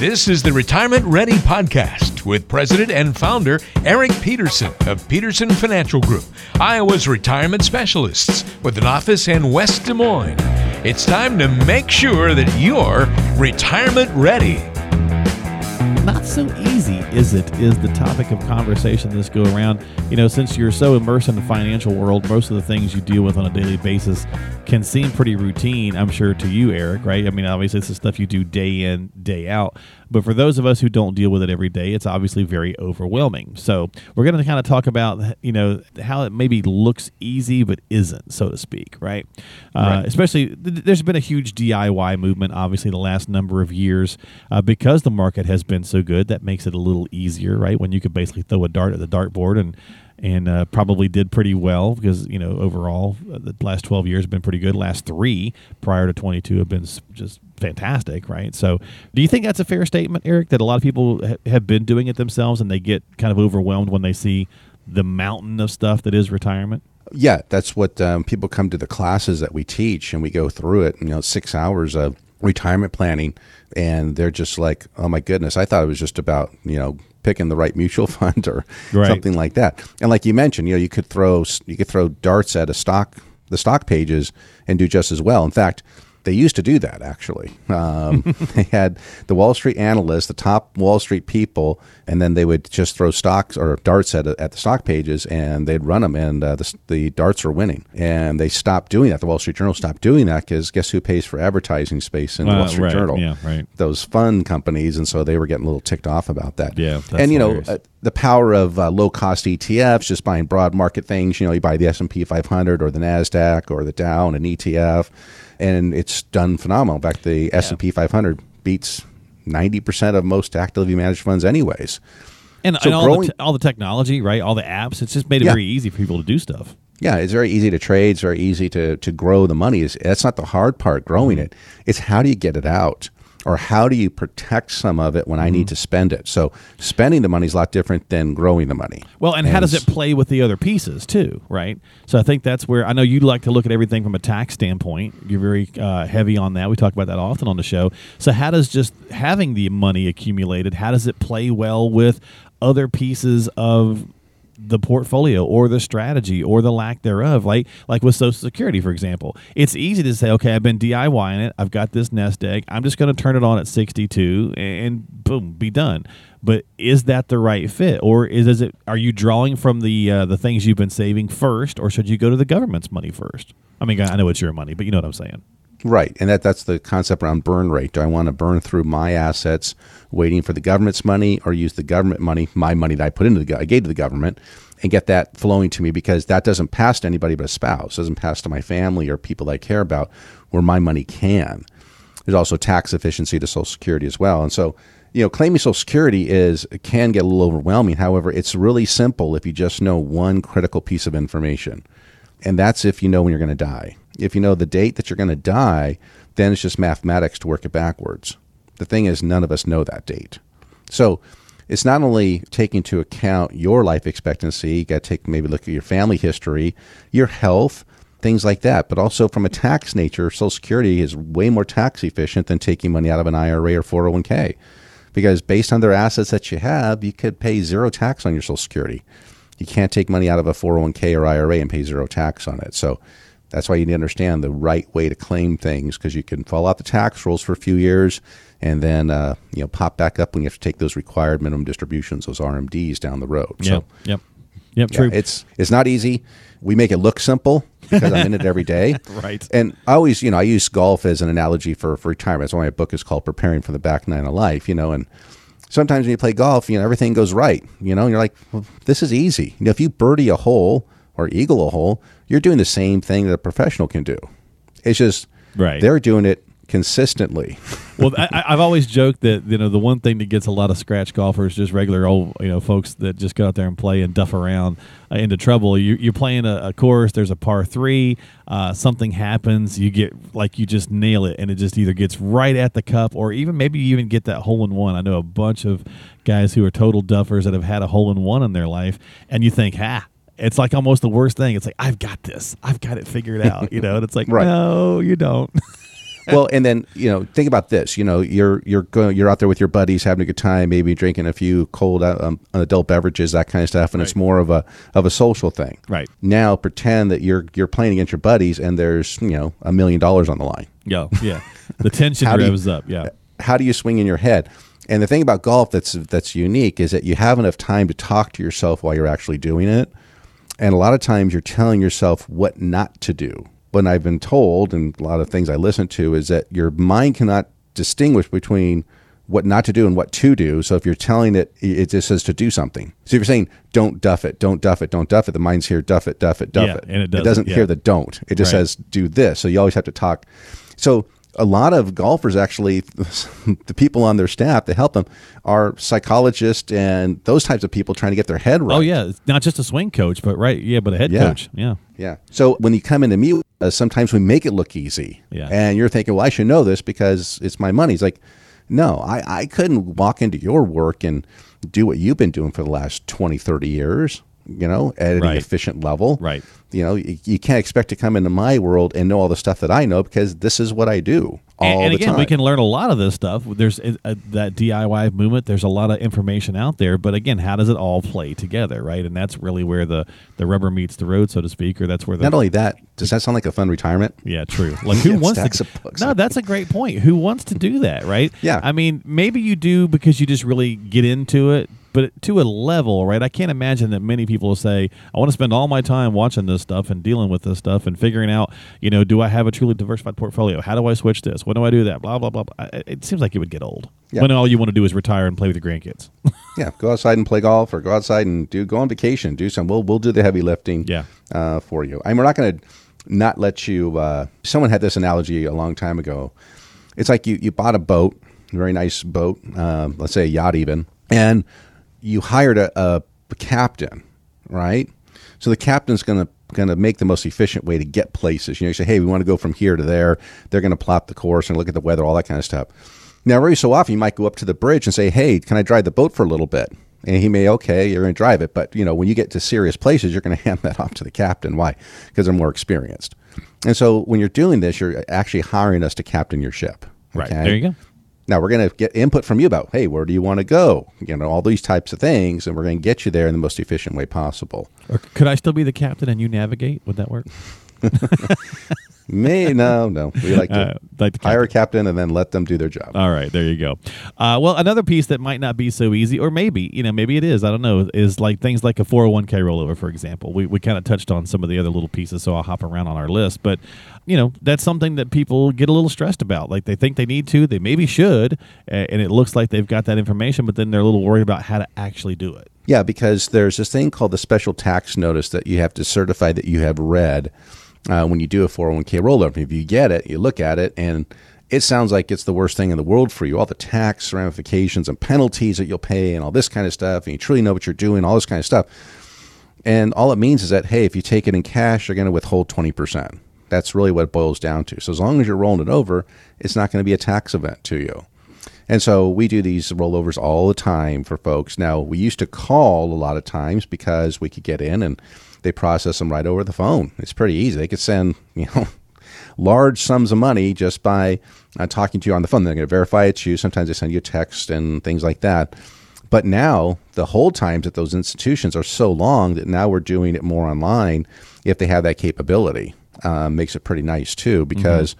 This is the Retirement Ready Podcast with President and Founder Eric Peterson of Peterson Financial Group, Iowa's retirement specialists with an office in West Des Moines. It's time to make sure that you're retirement ready. Not so easy, is it? Is the topic of conversation this go around. You know, since you're so immersed in the financial world, most of the things you deal with on a daily basis can seem pretty routine, I'm sure, to you, Eric, right? I mean, obviously, it's the stuff you do day in, day out. But for those of us who don't deal with it every day, it's obviously very overwhelming. So we're going to kind of talk about, you know, how it maybe looks easy but isn't, so to speak, right? Uh, right. Especially, th- there's been a huge DIY movement, obviously, the last number of years uh, because the market has been so good. That makes it a little easier, right? When you could basically throw a dart at the dartboard and and uh, probably did pretty well because you know overall uh, the last 12 years have been pretty good. Last three prior to 22 have been just fantastic right? So do you think that's a fair statement eric that a lot of people ha- have been doing it themselves and they get kind of overwhelmed when they see the mountain of stuff that is retirement? Yeah that's what um, people come to the classes that we teach and we go through it you know six hours of retirement planning and they're just like oh my goodness i thought it was just about you know picking the right mutual fund or right. something like that. And like you mentioned, you know, you could throw you could throw darts at a stock the stock pages and do just as well. In fact, they used to do that actually. Um, they had the Wall Street analysts, the top Wall Street people, and then they would just throw stocks or darts at, at the stock pages and they'd run them, and uh, the, the darts were winning. And they stopped doing that. The Wall Street Journal stopped doing that because guess who pays for advertising space in the uh, Wall Street right. Journal? Yeah, right. Those fund companies, and so they were getting a little ticked off about that. Yeah, and you hilarious. know. Uh, the power of uh, low cost ETFs, just buying broad market things. You know, you buy the S and P 500 or the Nasdaq or the Dow and an ETF, and it's done phenomenal. In fact, the S and P 500 beats 90 percent of most actively managed funds, anyways. And, so and all, growing, the te- all the technology, right? All the apps. It's just made it yeah. very easy for people to do stuff. Yeah, it's very easy to trade. It's very easy to to grow the money. Is that's not the hard part. Growing mm-hmm. it. It's how do you get it out or how do you protect some of it when mm-hmm. I need mm-hmm. to spend it? So spending the money is a lot different than growing the money. Well, and, and how does it play with the other pieces too, right? So I think that's where I know you'd like to look at everything from a tax standpoint. You're very uh, heavy on that. We talk about that often on the show. So how does just having the money accumulated, how does it play well with other pieces of the portfolio or the strategy or the lack thereof like like with social security for example. It's easy to say okay i've been diying it. I've got this nest egg. I'm just going to turn it on at 62 and boom be done. But is that the right fit? Or is, is it are you drawing from the uh, the things you've been saving first or should you go to the government's money first? I mean i know it's your money but you know what i'm saying Right, and that that's the concept around burn rate. Do I want to burn through my assets, waiting for the government's money, or use the government money, my money that I put into the I gave to the government, and get that flowing to me because that doesn't pass to anybody but a spouse, doesn't pass to my family or people I care about, where my money can. There's also tax efficiency to Social Security as well, and so you know, claiming Social Security is can get a little overwhelming. However, it's really simple if you just know one critical piece of information, and that's if you know when you're going to die if you know the date that you're going to die, then it's just mathematics to work it backwards. The thing is, none of us know that date. So it's not only taking into account your life expectancy, you got to take maybe look at your family history, your health, things like that, but also from a tax nature, Social Security is way more tax efficient than taking money out of an IRA or 401k. Because based on their assets that you have, you could pay zero tax on your Social Security. You can't take money out of a 401k or IRA and pay zero tax on it. So that's why you need to understand the right way to claim things because you can fall out the tax rolls for a few years and then uh, you know pop back up when you have to take those required minimum distributions, those RMDs down the road. Yep, so, yep, yep. True. Yeah, it's it's not easy. We make it look simple because I'm in it every day. right. And I always, you know, I use golf as an analogy for, for retirement. That's why my book is called Preparing for the Back Nine of Life. You know, and sometimes when you play golf, you know, everything goes right. You know, you're like, well, this is easy. You know, if you birdie a hole or eagle a hole, you're doing the same thing that a professional can do. It's just right. they're doing it consistently. well, I, I've always joked that you know the one thing that gets a lot of scratch golfers, just regular old you know folks that just go out there and play and duff around uh, into trouble. You, you're playing a, a course. There's a par three. Uh, something happens. You get like you just nail it, and it just either gets right at the cup, or even maybe you even get that hole in one. I know a bunch of guys who are total duffers that have had a hole in one in their life, and you think, ha, it's like almost the worst thing. It's like I've got this. I've got it figured out. You know, and it's like Right. no, you don't. well, and then you know, think about this. You know, you're you're going, you're out there with your buddies having a good time, maybe drinking a few cold uh, um, adult beverages, that kind of stuff, and it's more of a of a social thing. Right. Now, pretend that you're you're playing against your buddies, and there's you know a million dollars on the line. Yo, yeah, the tension you- up. Yeah, How do you swing in your head? And the thing about golf that's that's unique is that you have enough time to talk to yourself while you're actually doing it. And a lot of times you're telling yourself what not to do. When I've been told, and a lot of things I listen to, is that your mind cannot distinguish between what not to do and what to do. So if you're telling it, it just says to do something. So if you're saying, don't duff it, don't duff it, don't duff it, the mind's here, duff it, duff it, duff Yeah, it. and it doesn't, doesn't yeah. hear the don't. It just Right. says, do this. So you always have to talk. So a lot of golfers actually, the people on their staff that help them are psychologists and those types of people trying to get their head oh, right. Oh yeah, it's not just a swing coach, but right, yeah, but a head Yeah. coach. Yeah, Yeah. So when you come in to meet with uh, sometimes we make it look easy. Yeah. And you're thinking, well, I should know this because it's my money. It's like, no, I, I couldn't walk into your work and do what you've been doing for the last 20, 30 years, you know, at an Right. efficient level. Right. You know, you, you can't expect to come into my world and know all the stuff that I know because this is what I do all and, and the again, time. we can learn a lot of this stuff. There's uh, uh, that DIY movement. There's a lot of information out there, but again, how does it all play together, right? And that's really where the the rubber meets the road, so to speak, or that's where the Not only that, does that sound like a fun retirement? Yeah, true. Like who wants to? No, that's a great point. Who wants to do that, right? Yeah. I mean, maybe you do because you just really get into it, but to a level, right? I can't imagine that many people will say, "I want to spend all my time watching this stuff and dealing with this stuff and figuring out, you know, do I have a truly diversified portfolio? How do I switch this? When do I do that? Blah blah blah." blah. It seems like it would get old Yeah. when all you want to do is retire and play with your grandkids. Yeah, go outside and play golf, or go outside and do go on vacation, do some. We'll we'll do the heavy lifting. Yeah. uh, for you. And we're not going to not let you. Uh, someone had this analogy a long time ago. It's like you you bought a boat, a very nice boat, um, let's say a yacht even, and you hired a, a captain, right? So the captain's going to going to make the most efficient way to get places. You know, you say, hey, we want to go from here to there. They're going to plot the course and look at the weather, all that kind of stuff. Now, every so often, you might go up to the bridge and say, hey, can I drive the boat for a little bit? And he may, okay, you're going to drive it. But, you know, when you get to serious places, you're going to hand that off to the captain. Why? Because they're more experienced. And so when you're doing this, you're actually hiring us to captain your ship. Right. There you go. Now we're going to get input from you about, hey, where do you want to go? You know, all these types of things, and we're going to get you there in the most efficient way possible. Or could I still be the captain and you navigate? Would that work? May no, no. We like to Uh, like hire a captain and then let them do their job. All right, there you go. Uh, well, another piece that might not be so easy, or maybe you know, maybe it is. I don't know. Is like things like a four hundred one k rollover, for example. We we kind of touched on some of the other little pieces, so I'll hop around on our list. But you know, that's something that people get a little stressed about. Like they think they need to, they maybe should, and it looks like they've got that information, but then they're a little worried about how to actually do it. Yeah, because there's this thing called the special tax notice that you have to certify that you have read uh, when you do a 401k rollover. If you get it, you look at it, and it sounds like it's the worst thing in the world for you. All the tax ramifications and penalties that you'll pay, and all this kind of stuff, and you truly know what you're doing, all this kind of stuff. And all it means is that, hey, if you take it in cash, you're going to withhold 20%. That's really what it boils down to. So as long as you're rolling it over, it's not going to be a tax event to you. And so we do these rollovers all the time for folks. Now, we used to call a lot of times because we could get in and they process them right over the phone. It's pretty easy. They could send, you know, large sums of money just by uh, talking to you on the phone. They're going to verify it's you. Sometimes they send you a text and things like that. But now the hold times at those institutions are so long that now we're doing it more online if they have that capability. Um, makes it pretty nice too because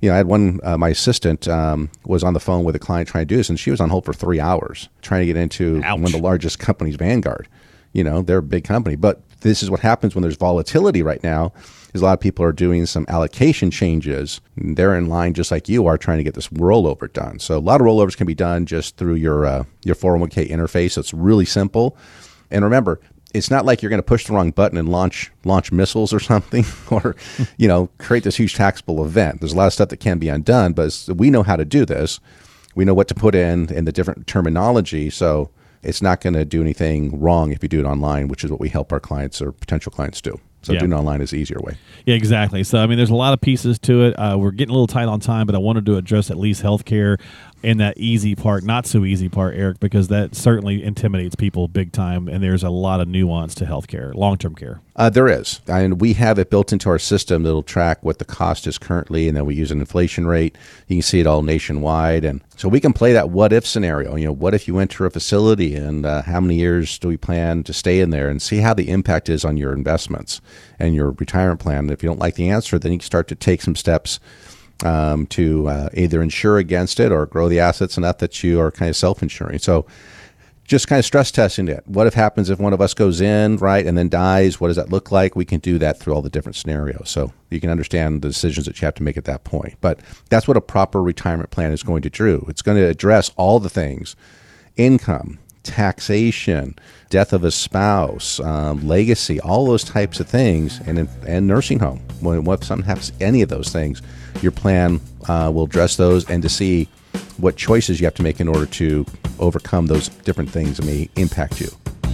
you know I had one uh, my assistant um, was on the phone with a client trying to do this and she was on hold for three hours trying to get into Ouch. one of the largest companies, Vanguard. You know they're a big company, but this is what happens when there's volatility right now. Is a lot of people are doing some allocation changes. They're in line just like you are trying to get this rollover done. So a lot of rollovers can be done just through your uh, your 401k interface. So it's really simple. And remember, it's not like you're going to push the wrong button and launch launch missiles or something, or you know create this huge taxable event. There's a lot of stuff that can be undone, but we know how to do this. We know what to put in and the different terminology. So it's not going to do anything wrong if you do it online, which is what we help our clients or potential clients do. So Yeah. doing it online is the easier way. Yeah, exactly. So, I mean, there's a lot of pieces to it. Uh, we're getting a little tight on time, but I wanted to address at least healthcare and that easy part, not so easy part, Eric, because that certainly intimidates people big time. And there's a lot of nuance to healthcare, long term care. Uh, there is, and we have it built into our system that'll track what the cost is currently, and then we use an inflation rate. You can see it all nationwide, and so we can play that what if scenario. You know, what if you enter a facility, and uh, how many years do we plan to stay in there, and see how the impact is on your investments and your retirement plan. And if you don't like the answer, then you can start to take some steps um, to uh, either insure against it or grow the assets enough that you are kind of self-insuring. So just kind of stress testing it. What if happens if one of us goes in, right, and then dies? What does that look like? We can do that through all the different scenarios. So you can understand the decisions that you have to make at that point. But that's what a proper retirement plan is going to do. It's going to address all the things income, taxation, death of a spouse, um, legacy, all those types of things, and, and nursing home. When, what something happens any of those things, your plan uh, will address those and to see what choices you have to make in order to overcome those different things that may impact you.